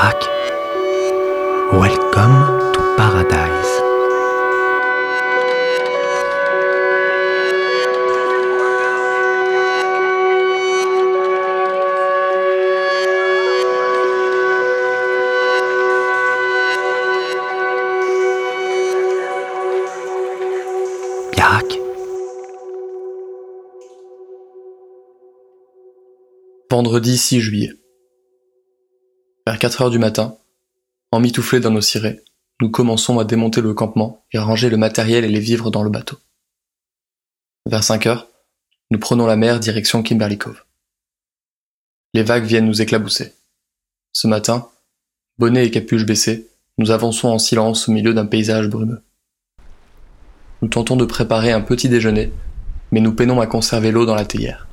Jack, welcome to paradise. Vendredi 6 juillet. Vers 4 heures du matin, emmitouflés dans nos cirés, nous commençons à démonter le campement et ranger le matériel et les vivres dans le bateau. Vers 5 heures, nous prenons la mer direction Kimberly Cove. Les vagues viennent nous éclabousser. Ce matin, bonnet et capuche baissés, nous avançons en silence au milieu d'un paysage brumeux. Nous tentons de préparer un petit déjeuner, mais nous peinons à conserver l'eau dans la théière.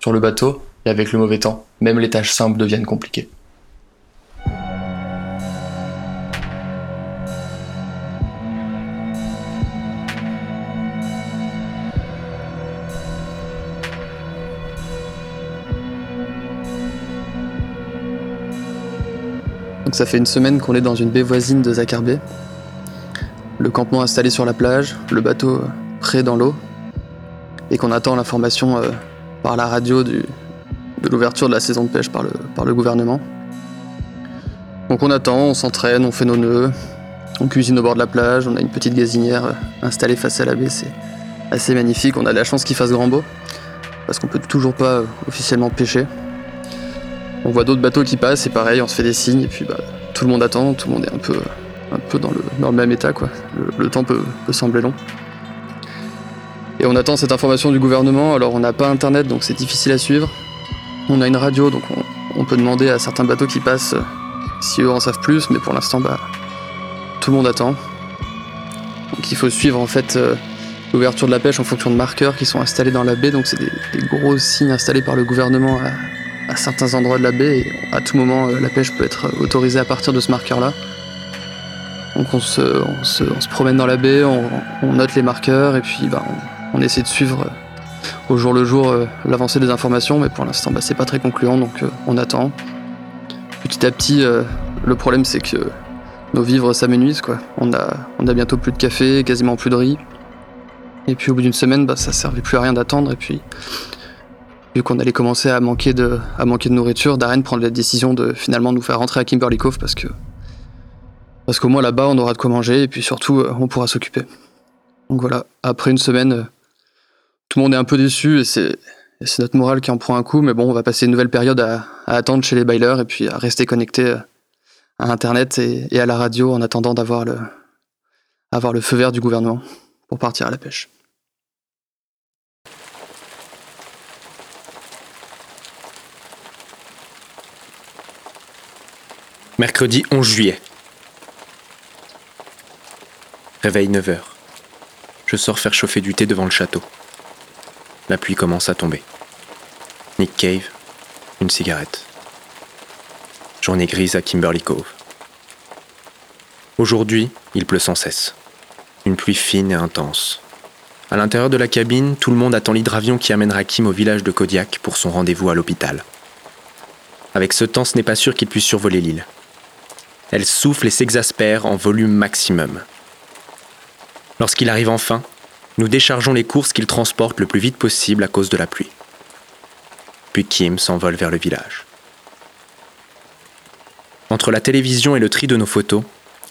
Sur le bateau, et avec le mauvais temps, même les tâches simples deviennent compliquées. Donc ça fait une semaine qu'on est dans une baie voisine de Zakarbé. Le campement installé sur la plage, le bateau près dans l'eau, et qu'on attend l'information euh, par la radio du, de l'ouverture de la saison de pêche par le, par le gouvernement. Donc on attend, on s'entraîne, on fait nos nœuds, on cuisine au bord de la plage, on a une petite gazinière euh, installée face à la baie, c'est assez magnifique, on a de la chance qu'il fasse grand beau, parce qu'on peut toujours pas euh, officiellement pêcher. On voit d'autres bateaux qui passent, et pareil, on se fait des signes, et puis bah, tout le monde attend, tout le monde est un peu, un peu dans, le, dans le même état, quoi. Le, le temps peut, peut sembler long. Et on attend cette information du gouvernement, alors on n'a pas internet, donc c'est difficile à suivre. On a une radio, donc on, peut demander à certains bateaux qui passent euh, si eux en savent plus, mais pour l'instant, bah, tout le monde attend. Donc il faut suivre en fait euh, l'ouverture de la pêche en fonction de marqueurs qui sont installés dans la baie, donc c'est des, gros signes installés par le gouvernement à, certains endroits de la baie, et à tout moment, euh, la pêche peut être autorisée à partir de ce marqueur-là. Donc on se, promène dans la baie, on, note les marqueurs, et puis bah, on, essaie de suivre au jour le jour euh, l'avancée des informations, mais pour l'instant, bah, c'est pas très concluant, donc euh, on attend. Petit à petit, euh, le problème c'est que nos vivres s'amenuisent, quoi. On a, bientôt plus de café, quasiment plus de riz. Et puis au bout d'une semaine, bah, ça servait plus à rien d'attendre, et puis vu qu'on allait commencer à manquer de, nourriture, Darren prend la décision de finalement nous faire rentrer à Kimberly Cove parce que parce qu'au moins là-bas on aura de quoi manger et puis surtout on pourra s'occuper. Donc voilà, après une semaine, tout le monde est un peu déçu et c'est notre morale qui en prend un coup, mais bon, on va passer une nouvelle période à, attendre chez les baileurs et puis à rester connecté euh, à Internet et, et à la radio en attendant d'avoir le, avoir le feu vert du gouvernement pour partir à la pêche. Mercredi 11 juillet. Réveil 9h. Je sors faire chauffer du thé devant le château. La pluie commence à tomber. Nick Cave, une cigarette. Journée grise à Kimberly Cove. Aujourd'hui, il pleut sans cesse. Une pluie fine et intense. À l'intérieur de la cabine, tout le monde attend l'hydravion qui amènera Kim au village de Kodiak pour son rendez-vous à l'hôpital. Avec ce temps, ce n'est pas sûr qu'il puisse survoler l'île. Elle souffle et s'exaspère en volume maximum. Lorsqu'il arrive enfin, nous déchargeons les courses qu'il transporte le plus vite possible à cause de la pluie. Puis Kim s'envole vers le village. Entre la télévision et le tri de nos photos,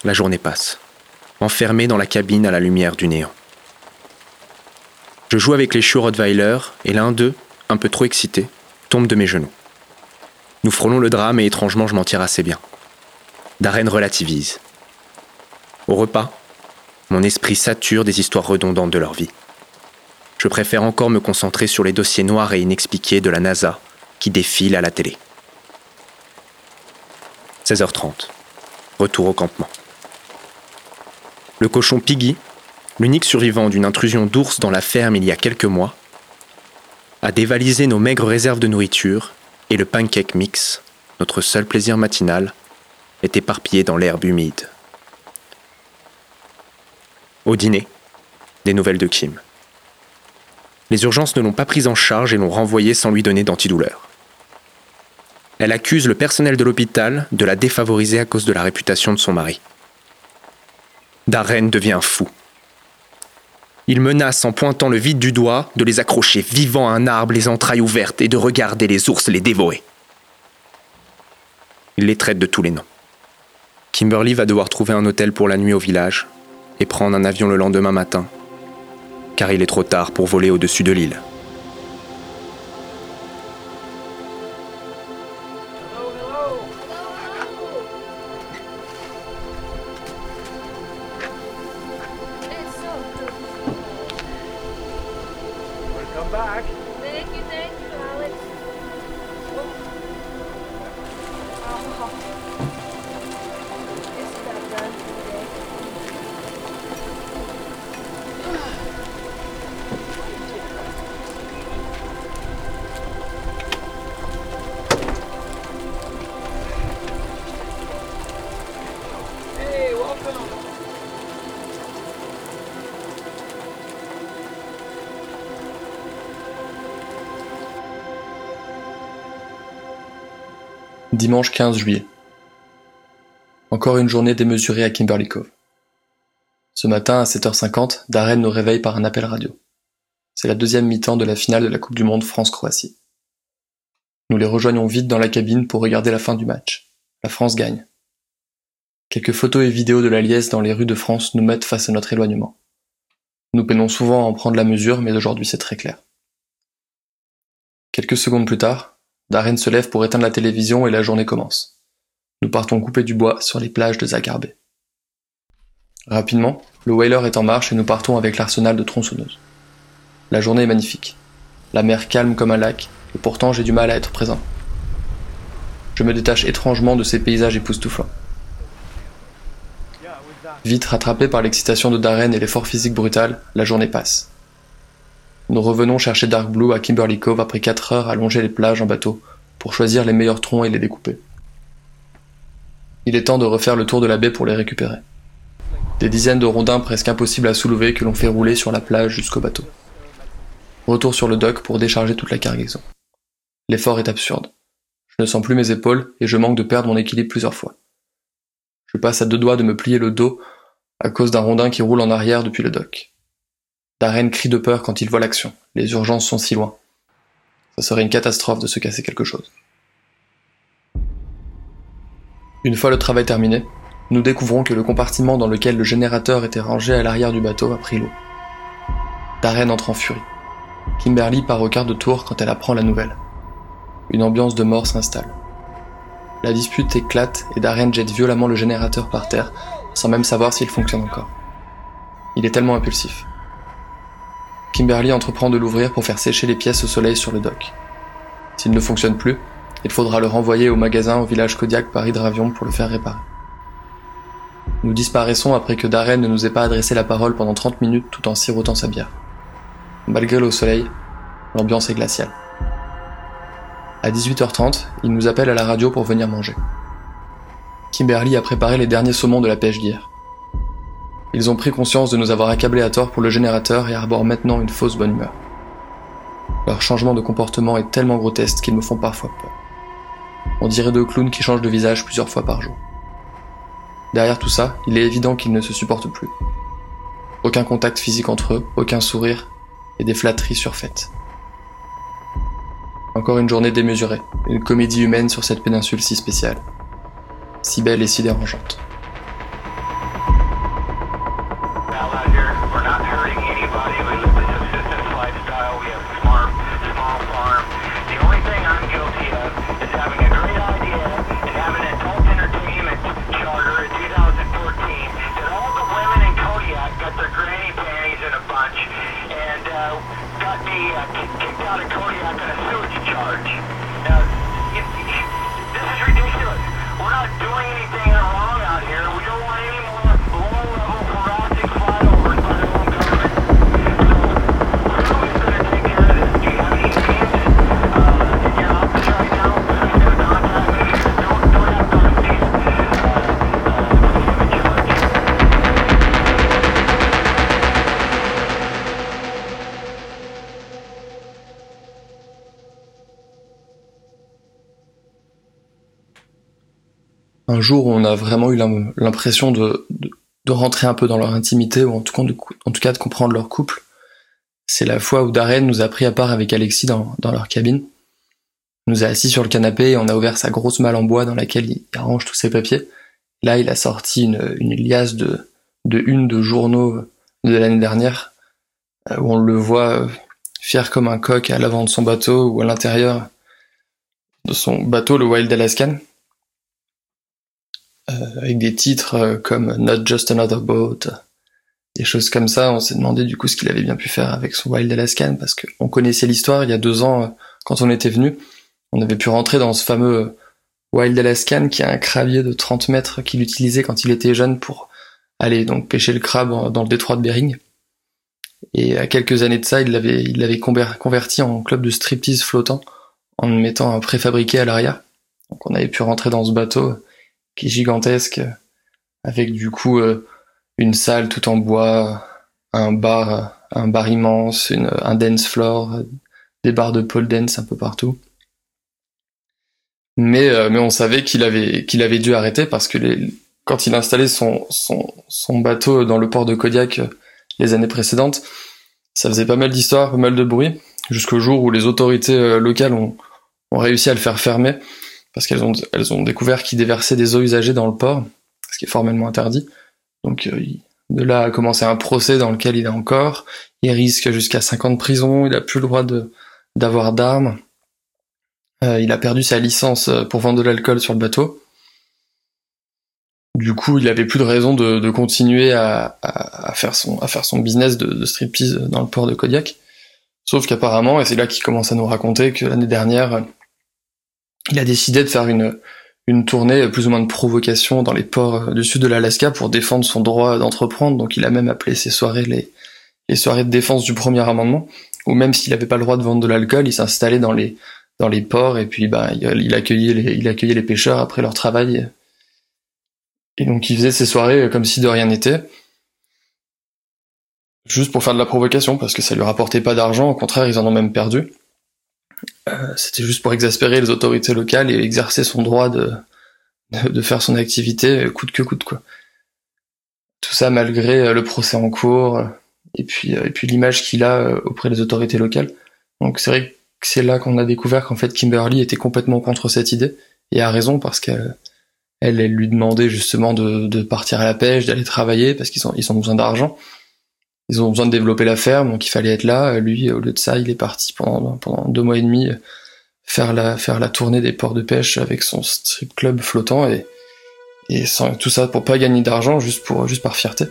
la journée passe, enfermé dans la cabine à la lumière du néant. Je joue avec les chiots et l'un d'eux, un peu trop excité, tombe de mes genoux. Nous frôlons le drame et étrangement je m'en tire assez bien. Darren relativise. Au repas, mon esprit sature des histoires redondantes de leur vie. Je préfère encore me concentrer sur les dossiers noirs et inexpliqués de la NASA qui défilent à la télé. 16h30. Retour au campement. Le cochon Piggy, l'unique survivant d'une intrusion d'ours dans la ferme il y a quelques mois, a dévalisé nos maigres réserves de nourriture et le pancake mix, notre seul plaisir matinal, est éparpillé dans l'herbe humide. Au dîner, des nouvelles de Kim. Les urgences ne l'ont pas prise en charge et l'ont renvoyée sans lui donner d'antidouleur. Elle accuse le personnel de l'hôpital de la défavoriser à cause de la réputation de son mari. Darren devient fou. Il menace en pointant le vide du doigt de les accrocher vivants à un arbre les entrailles ouvertes et de regarder les ours les dévorer. Il les traite de tous les noms. Kimberly va devoir trouver un hôtel pour la nuit au village et prendre un avion le lendemain matin, car il est trop tard pour voler au-dessus de l'île. Dimanche 15 juillet. Encore une journée démesurée à Kimberly Cove. Ce matin, à 7h50, Darren nous réveille par un appel radio. C'est la deuxième mi-temps de la finale de la Coupe du Monde France-Croatie. Nous les rejoignons vite dans la cabine pour regarder la fin du match. La France gagne. Quelques photos et vidéos de la liesse dans les rues de France nous mettent face à notre éloignement. Nous peinons souvent à en prendre la mesure, mais aujourd'hui c'est très clair. Quelques secondes plus tard, Darren se lève pour éteindre la télévision et la journée commence. Nous partons couper du bois sur les plages de Zagarbe. Rapidement, le whaler est en marche et nous partons avec l'arsenal de tronçonneuses. La journée est magnifique. La mer calme comme un lac, et pourtant j'ai du mal à être présent. Je me détache étrangement de ces paysages époustouflants. Vite rattrapé par l'excitation de Darren et l'effort physique brutal, la journée passe. Nous revenons chercher Dark Blue à Kimberly Cove après 4 heures à longer les plages en bateau pour choisir les meilleurs troncs et les découper. Il est temps de refaire le tour de la baie pour les récupérer. Des dizaines de rondins presque impossibles à soulever que l'on fait rouler sur la plage jusqu'au bateau. Retour sur le dock pour décharger toute la cargaison. L'effort est absurde. Je ne sens plus mes épaules et je manque de perdre mon équilibre plusieurs fois. Je passe à deux doigts de me plier le dos à cause d'un rondin qui roule en arrière depuis le dock. Darren crie de peur quand il voit l'action. Les urgences sont si loin. Ça serait une catastrophe de se casser quelque chose. Une fois le travail terminé, nous découvrons que le compartiment dans lequel le générateur était rangé à l'arrière du bateau a pris l'eau. Darren entre en furie. Kimberly part au quart de tour quand elle apprend la nouvelle. Une ambiance de mort s'installe. La dispute éclate et Darren jette violemment le générateur par terre, sans même savoir s'il fonctionne encore. Il est tellement impulsif. Kimberly entreprend de l'ouvrir pour faire sécher les pièces au soleil sur le dock. S'il ne fonctionne plus, il faudra le renvoyer au magasin au village Kodiak par hydravion pour le faire réparer. Nous disparaissons après que Darren ne nous ait pas adressé la parole pendant 30 minutes tout en sirotant sa bière. Malgré le soleil, l'ambiance est glaciale. À 18h30, il nous appelle à la radio pour venir manger. Kimberly a préparé les derniers saumons de la pêche d'hier. Ils ont pris conscience de nous avoir accablés à tort pour le générateur et arborent maintenant une fausse bonne humeur. Leur changement de comportement est tellement grotesque qu'ils me font parfois peur. On dirait deux clowns qui changent de visage plusieurs fois par jour. Derrière tout ça, il est évident qu'ils ne se supportent plus. Aucun contact physique entre eux, aucun sourire, et des flatteries surfaites. Encore une journée démesurée, une comédie humaine sur cette péninsule si spéciale. Si belle et si dérangeante. Un jour où on a vraiment eu l'im- l'impression de, de, de rentrer un peu dans leur intimité, ou en tout, cas de, en tout cas de comprendre leur couple. C'est la fois où Darren nous a pris à part avec Alexis dans, dans leur cabine, nous a assis sur le canapé et on a ouvert sa grosse malle en bois dans laquelle il arrange tous ses papiers. Là, il a sorti une, une liasse de, de une de journaux de l'année dernière, euh, où on le voit euh, fier comme un coq à l'avant de son bateau ou à l'intérieur de son bateau, le Wild Alaskan, avec des titres euh, comme Not Just Another Boat, des choses comme ça. On s'est demandé du coup ce qu'il avait bien pu faire avec son Wild Alaskan, parce qu'on connaissait l'histoire il y a deux ans, euh, quand on était venu, on avait pu rentrer dans ce fameux euh, Wild Alaskan qui a un crabier de 30 mètres qu'il utilisait quand il était jeune pour aller donc pêcher le crabe dans le détroit de Bering. Et à quelques années de ça, il l'avait, il l'avait conver- converti en club de striptease flottant en mettant un préfabriqué à l'arrière. Donc on avait pu rentrer dans ce bateau qui est gigantesque, avec du coup euh, une salle tout en bois, un bar, un bar immense, un dance floor, des bars de pole dance un peu partout. Mais, euh, on savait qu'il avait, qu'il avait dû arrêter parce que quand il installait son, son, bateau dans le port de Kodiak euh, les années précédentes, ça faisait pas mal d'histoires, pas mal de bruit, jusqu'au jour où les autorités locales ont, ont réussi à le faire fermer parce qu'elles ont, découvert qu'il déversait des eaux usagées dans le port, ce qui est formellement interdit. Donc euh, de là a commencé un procès dans lequel il est encore. Il risque jusqu'à 5 ans de prison. Il a plus le droit d'avoir d'armes. Euh, il a perdu sa licence euh, pour vendre de l'alcool sur le bateau. Du coup, il avait plus de raison de, continuer à, faire son business de, de striptease dans le port de Kodiak. Sauf qu'apparemment, et c'est là qu'il commence à nous raconter que l'année dernière, il a décidé de faire une une tournée euh, plus ou moins de provocation dans les ports euh, du sud de l'Alaska pour défendre son droit d'entreprendre. Donc il a même appelé ses soirées les, les soirées de défense du premier amendement, où même s'il n'avait pas le droit de vendre de l'alcool, il s'installait dans les, dans les ports et puis bah, il, il accueillait les, il accueillait les pêcheurs après leur travail. Et donc il faisait ses soirées comme si de rien n'était. Juste pour faire de la provocation, parce que ça lui rapportait pas d'argent, au contraire, ils en ont même perdu. Euh, C'était juste pour exaspérer les autorités locales et exercer son droit de, de, faire son activité coûte que coûte, quoi. Tout ça malgré euh, le procès en cours, euh, et puis, euh, et puis l'image qu'il a euh, auprès des autorités locales. Donc c'est vrai que c'est là qu'on a découvert qu'en fait Kimberly était complètement contre cette idée, et a raison parce qu'elle elle, elle lui demandait justement de, de partir à la pêche, d'aller travailler, parce qu'ils ont, ils ont besoin d'argent. Ils ont besoin de développer la ferme, donc il fallait être là. Lui, au lieu de ça, il est parti pendant, pendant deux mois et demi euh, faire la, faire la tournée des ports de pêche avec son strip club flottant et, et sans, tout ça pour pas gagner d'argent, juste pour, juste par fierté.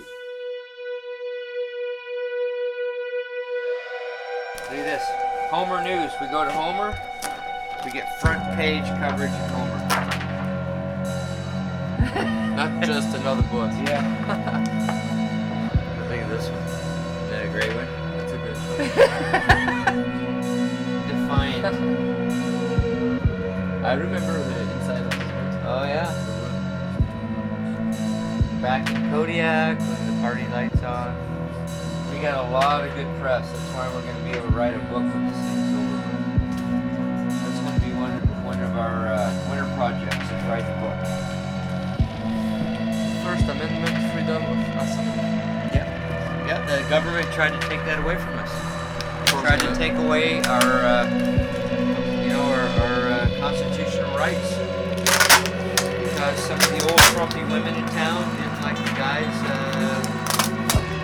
Look at this. Homer News. We go to Homer, we get front page coverage in Homer. Not just another book. Yeah. Look at this one. Is that a great one? That's a good Defiant. I remember the inside of this book. Oh yeah. Back in Kodiak with the party lights on. We got a lot of good press. That's why we're gonna be able to write a book when this thing's over. with. That's gonna be one one of our uh, winter projects is write the book. First Amendment, freedom of assembly. Yeah, the government tried to take that away from us. Tried to take away our, uh, you know, our, our uh, constitutional rights. Because some of the old frumpy women in town didn't like the guys uh,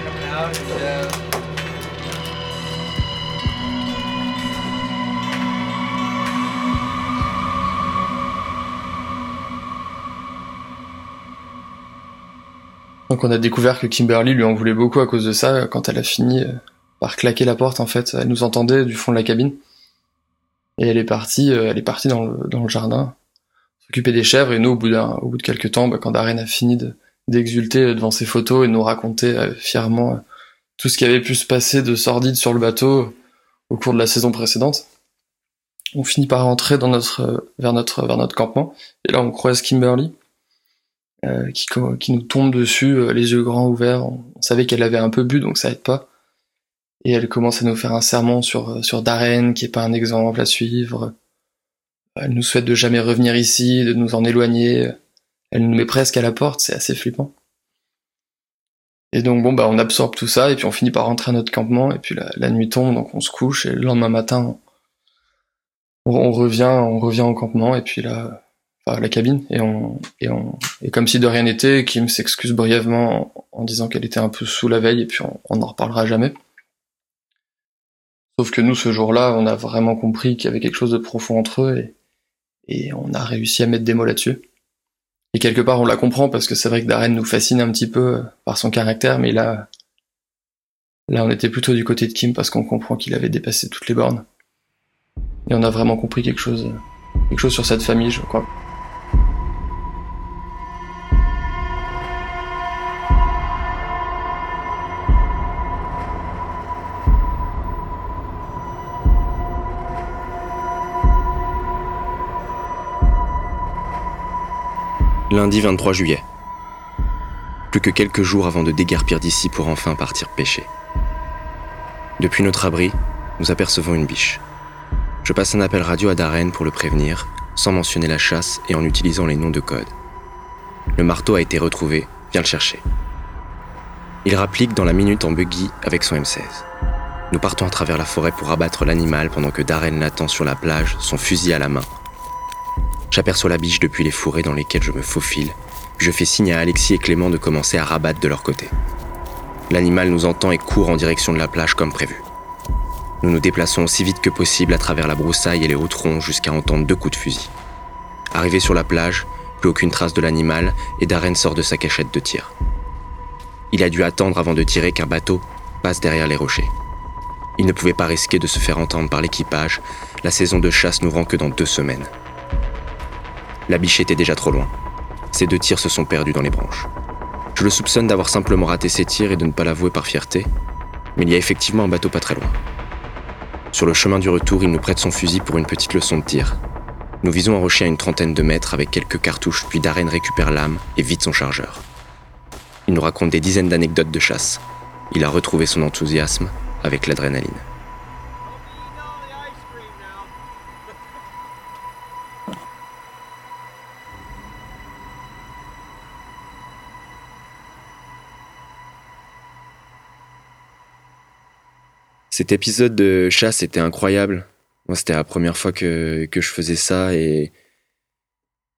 coming out and. Donc on a découvert que Kimberly lui en voulait beaucoup à cause de ça quand elle a fini euh, par claquer la porte en fait. Elle nous entendait du fond de la cabine. Et elle est partie, euh, elle est partie dans le, dans le jardin, s'occuper des chèvres et nous au bout au bout de quelques temps, bah, quand Darren a fini de, d'exulter euh, devant ses photos et nous raconter fièrement tout ce qui avait pu se passer de sordide sur le bateau au cours de la saison précédente, on finit par rentrer dans notre, vers notre, vers notre campement. Et là on croise Kimberly euh, qui, nous tombe dessus, euh, les yeux grands ouverts. On, savait qu'elle avait un peu bu, donc ça aide pas. Et elle commence à nous faire un sermon sur, euh, sur Darren, qui est pas un exemple à suivre. Elle nous souhaite de jamais revenir ici, de nous en éloigner. elle nous met presque à la porte, c'est assez flippant. Et donc bon bah on absorbe tout ça et puis on finit par rentrer à notre campement et puis la, la nuit tombe donc on se couche et le lendemain matin on, on revient on revient au campement et puis là la cabine et on et on et comme si de rien n'était Kim s'excuse brièvement en, disant qu'elle était un peu sous la veille et puis on n'en reparlera jamais. Sauf que nous ce jour-là on a vraiment compris qu'il y avait quelque chose de profond entre eux et et on a réussi à mettre des mots là-dessus. Et quelque part, on la comprend parce que c'est vrai que Darren nous fascine un petit peu par son caractère, mais là, là, on était plutôt du côté de Kim parce qu'on comprend qu'il avait dépassé toutes les bornes. Et on a vraiment compris quelque chose, quelque chose sur cette famille, je crois. Lundi 23 juillet. Plus que quelques jours avant de déguerpir d'ici pour enfin partir pêcher. Depuis notre abri, nous apercevons une biche. Je passe un appel radio à Darren pour le prévenir, sans mentionner la chasse et en utilisant les noms de code. Le marteau a été retrouvé, viens le chercher. Il rapplique dans la minute en buggy avec son M16. Nous partons à travers la forêt pour abattre l'animal pendant que Darren l'attend sur la plage, son fusil à la main. J'aperçois la biche depuis les fourrés dans lesquels je me faufile, je fais signe à Alexis et Clément de commencer à rabattre de leur côté. L'animal nous entend et court en direction de la plage comme prévu. Nous nous déplaçons aussi vite que possible à travers la broussaille et les hauts troncs jusqu'à entendre deux coups de fusil. Arrivé sur la plage, plus aucune trace de l'animal et Darren sort de sa cachette de tir. Il a dû attendre avant de tirer qu'un bateau passe derrière les rochers. Il ne pouvait pas risquer de se faire entendre par l'équipage, la saison de chasse nous que dans deux semaines. La biche était déjà trop loin. Ses deux tirs se sont perdus dans les branches. Je le soupçonne d'avoir simplement raté ses tirs et de ne pas l'avouer par fierté, mais il y a effectivement un bateau pas très loin. Sur le chemin du retour, il nous prête son fusil pour une petite leçon de tir. Nous visons un rocher à une trentaine de mètres avec quelques cartouches, puis Darren récupère l'arme et vide son chargeur. Il nous raconte des dizaines d'anecdotes de chasse. Il a retrouvé son enthousiasme avec l'adrénaline. Cet épisode de chasse était incroyable. C'était la première fois que, je faisais ça et,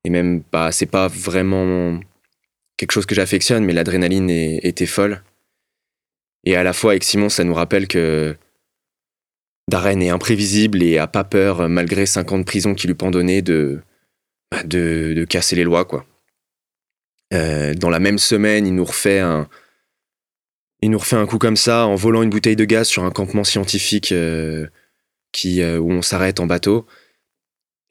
même, bah, c'est pas vraiment quelque chose que j'affectionne, mais l'adrénaline était folle. Et à la fois, avec Simon, ça nous rappelle que Darren est imprévisible et a pas peur, malgré 5 ans de prison qui lui pendonnaient, de, bah, de, de casser les lois. Euh, dans la même semaine, il nous refait un, il nous refait un coup comme ça en volant une bouteille de gaz sur un campement scientifique euh, euh, où on s'arrête en bateau.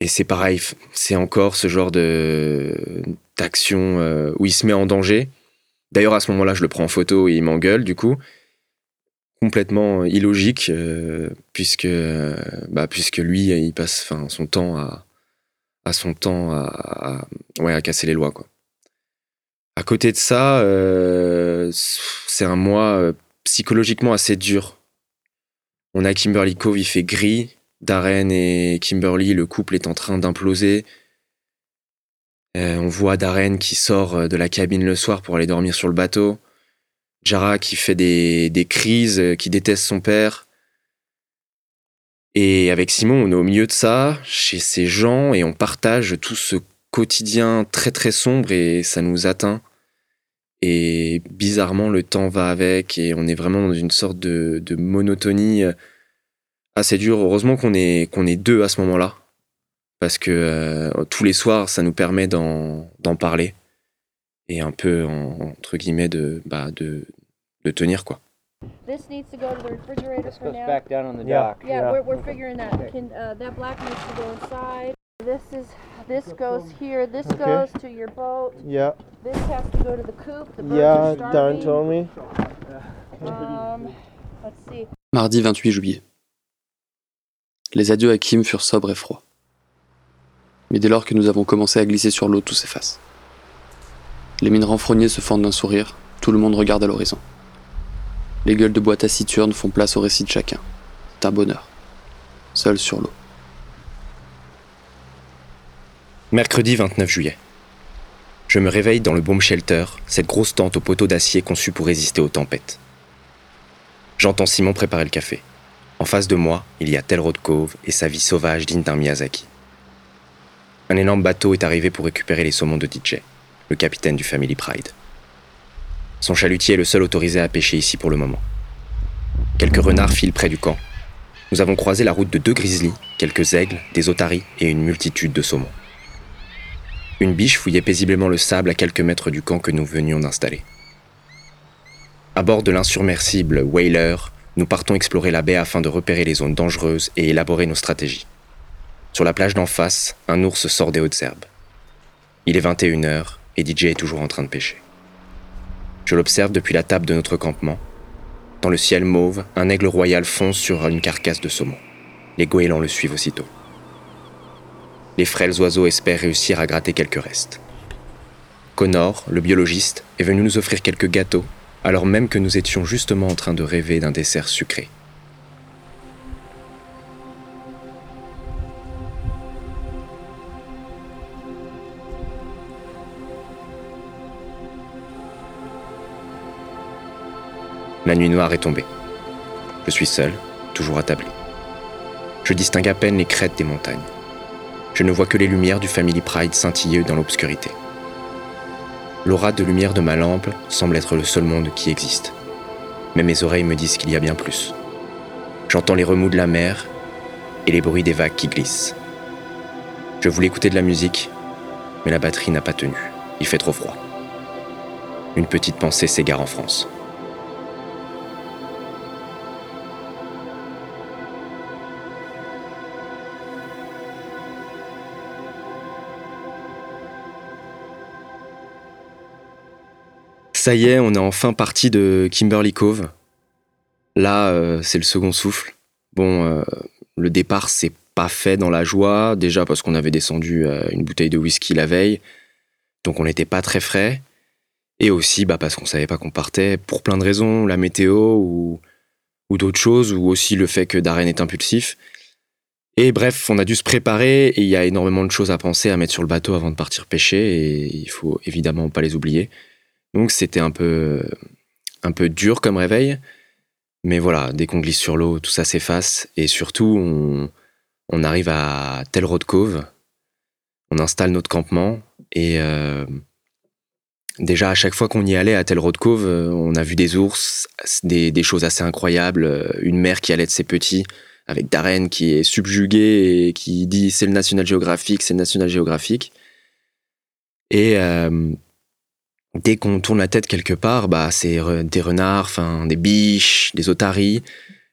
Et c'est pareil, c'est encore ce genre de d'action euh, où il se met en danger. D'ailleurs, à ce moment-là, je le prends en photo et il m'engueule, du coup. Complètement illogique, puisque, bah, puisque lui, il passe son temps à, son temps casser les lois, quoi. À côté de ça, euh, c'est un mois euh, psychologiquement assez dur. On a Kimberly Cove, il fait gris. Darren et Kimberly, le couple est en train d'imploser. Euh, on voit Darren qui sort de la cabine le soir pour aller dormir sur le bateau. Jara qui fait des, des crises, qui déteste son père. Et avec Simon, on est au milieu de ça, chez ces gens, et on partage tout ce quotidien très très sombre et ça nous atteint. Et bizarrement, le temps va avec et on est vraiment dans une sorte de, de monotonie euh, assez dure. Heureusement qu'on est, qu'on est deux à ce moment-là. Parce que euh, tous les soirs, ça nous permet d'en, d'en parler. Et un peu, en- entre guillemets, de, bah, de, de tenir, quoi. This needs to go to the refrigerator This for goes now. back down on the Yeah. dock. Yeah, we're, we're figuring that. Can uh, that black needs to go inside. This is this goes here. This Okay. goes to your boat. Yeah, This has to go to the coop. The birds yeah, are Darren told me. Um, let's see. Mardi 28 juillet. Les adieux à Kim furent sobres et froids. Mais dès lors que nous avons commencé à glisser sur l'eau, tout s'efface. Les mines renfrognées se fendent d'un sourire, tout le monde regarde à l'horizon. Les gueules de bois taciturnes font place au récit de chacun. C'est un bonheur. Seul sur l'eau. Mercredi 29 juillet. Je me réveille dans le bomb shelter, cette grosse tente aux poteaux d'acier conçue pour résister aux tempêtes. J'entends Simon préparer le café. En face de moi, il y a Telrod Cove et sa vie sauvage digne d'un Miyazaki. Un énorme bateau est arrivé pour récupérer les saumons de DJ, le capitaine du Family Pride. Son chalutier est le seul autorisé à pêcher ici pour le moment. Quelques renards filent près du camp. Nous avons croisé la route de deux grizzlies, quelques aigles, des otaries et une multitude de saumons. Une biche fouillait paisiblement le sable à quelques mètres du camp que nous venions d'installer. À bord de l'insurmersible Whaler, nous partons explorer la baie afin de repérer les zones dangereuses et élaborer nos stratégies. Sur la plage d'en face, un ours sort des hautes herbes. Il est 21h et DJ est toujours en train de pêcher. Je l'observe depuis la table de notre campement. Dans le ciel mauve, un aigle royal fonce sur une carcasse de saumon. Les goélands le suivent aussitôt. Les frêles oiseaux espèrent réussir à gratter quelques restes. Connor, le biologiste, est venu nous offrir quelques gâteaux, alors même que nous étions justement en train de rêver d'un dessert sucré. La nuit noire est tombée. Je suis seul, toujours attablé. Je distingue à peine les crêtes des montagnes. Je ne vois que les lumières du Family Pride scintiller dans l'obscurité. L'aura de lumière de ma lampe semble être le seul monde qui existe. Mais mes oreilles me disent qu'il y a bien plus. J'entends les remous de la mer et les bruits des vagues qui glissent. Je voulais écouter de la musique, mais la batterie n'a pas tenu. Il fait trop froid. Une petite pensée s'égare en France. Ça y est, on est enfin parti de Kimberly Cove. Là, euh, c'est le second souffle. Bon, euh, le départ, c'est pas fait dans la joie, déjà parce qu'on avait descendu euh, une bouteille de whisky la veille, donc on n'était pas très frais. Et aussi bah, parce qu'on savait pas qu'on partait pour plein de raisons, la météo ou, ou d'autres choses, ou aussi le fait que Darren est impulsif. Et bref, on a dû se préparer et il y a énormément de choses à penser, à mettre sur le bateau avant de partir pêcher et il faut évidemment pas les oublier. Donc c'était un peu, un peu dur comme réveil. Mais voilà, dès qu'on glisse sur l'eau, tout ça s'efface. Et surtout, on, on arrive à Telrod Cove. On installe notre campement. Et euh, déjà, à chaque fois qu'on y allait à Telrod Cove, euh, on a vu des ours, des, des choses assez incroyables. Une mère qui allait de ses petits, avec Darren qui est subjugué et qui dit c'est le National Geographic, c'est le National Geographic. Et euh, dès qu'on tourne la tête quelque part, bah, c'est des renards, des biches, des otaries.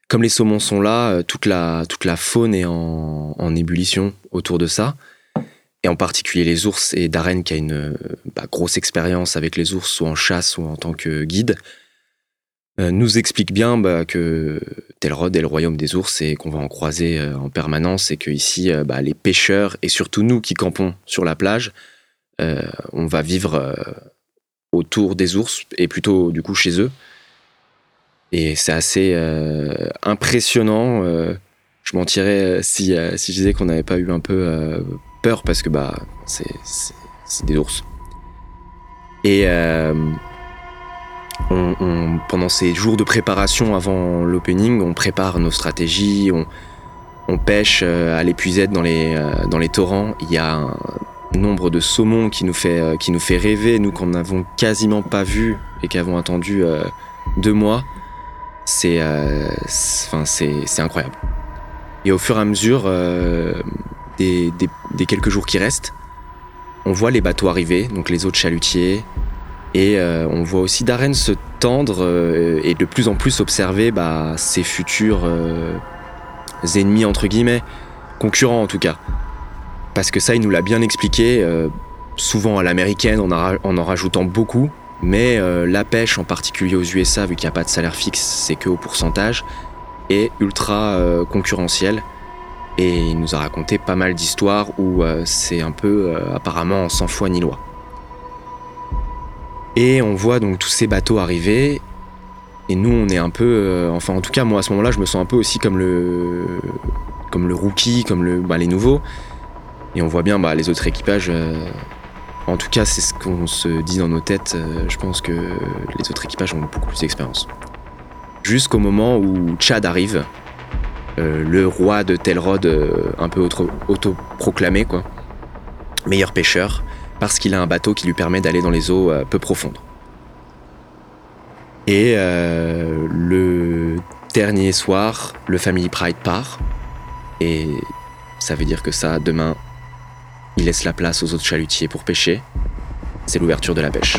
Comme les saumons sont là, euh, toute la, toute la faune est en, en ébullition autour de ça. Et en particulier les ours et Darren qui a une euh, bah, grosse expérience avec les ours, soit en chasse ou en tant que guide, euh, nous explique bien bah, que Telrod est le royaume des ours et qu'on va en croiser en permanence et que ici, bah, les pêcheurs et surtout nous qui campons sur la plage, on va vivre autour des ours et plutôt du coup chez eux. Et c'est assez euh, impressionnant. euh, je mentirais euh, si, euh, si je disais qu'on n'avait pas eu un peu peur parce que bah c'est des ours. Et pendant ces jours de préparation avant l'opening, on prépare nos stratégies, on, on pêche à l'épuisette dans les, dans les torrents. Il y a un nombre de saumons qui nous fait, euh, qui nous fait rêver, nous qu'on n'avons quasiment pas vu et qui avons attendu euh, deux mois. C'est euh, incroyable. Et au fur et à mesure euh, des, des- quelques jours qui restent, on voit les bateaux arriver, donc les autres chalutiers, et on voit aussi Darren se tendre et de plus en plus observer bah, ses futurs ennemis, entre guillemets, concurrents en tout cas. Parce que ça, il nous l'a bien expliqué, euh, souvent à l'américaine, en, en en rajoutant beaucoup, mais euh, la pêche, en particulier aux USA, vu qu'il n'y a pas de salaire fixe, c'est que au pourcentage, est ultra euh, concurrentielle. Et il nous a raconté pas mal d'histoires où c'est un peu apparemment sans foi ni loi. Et on voit donc tous ces bateaux arriver. Et nous, on est un peu. enfin, en tout cas, moi, à ce moment-là, je me sens un peu aussi comme le. Comme le rookie, comme le, bah, les nouveaux. Et on voit bien bah, les autres équipages euh, En tout cas, c'est ce qu'on se dit dans nos têtes. Euh, Je pense que les autres équipages ont beaucoup plus d'expérience. Jusqu'au moment où Chad arrive, euh, le roi de Telrod, un peu auto- autoproclamé, quoi. Meilleur pêcheur, parce qu'il a un bateau qui lui permet d'aller dans les eaux peu profondes. Et le dernier soir, le Family Pride part. Et ça veut dire que ça, demain, il laisse la place aux autres chalutiers pour pêcher. C'est l'ouverture de la pêche.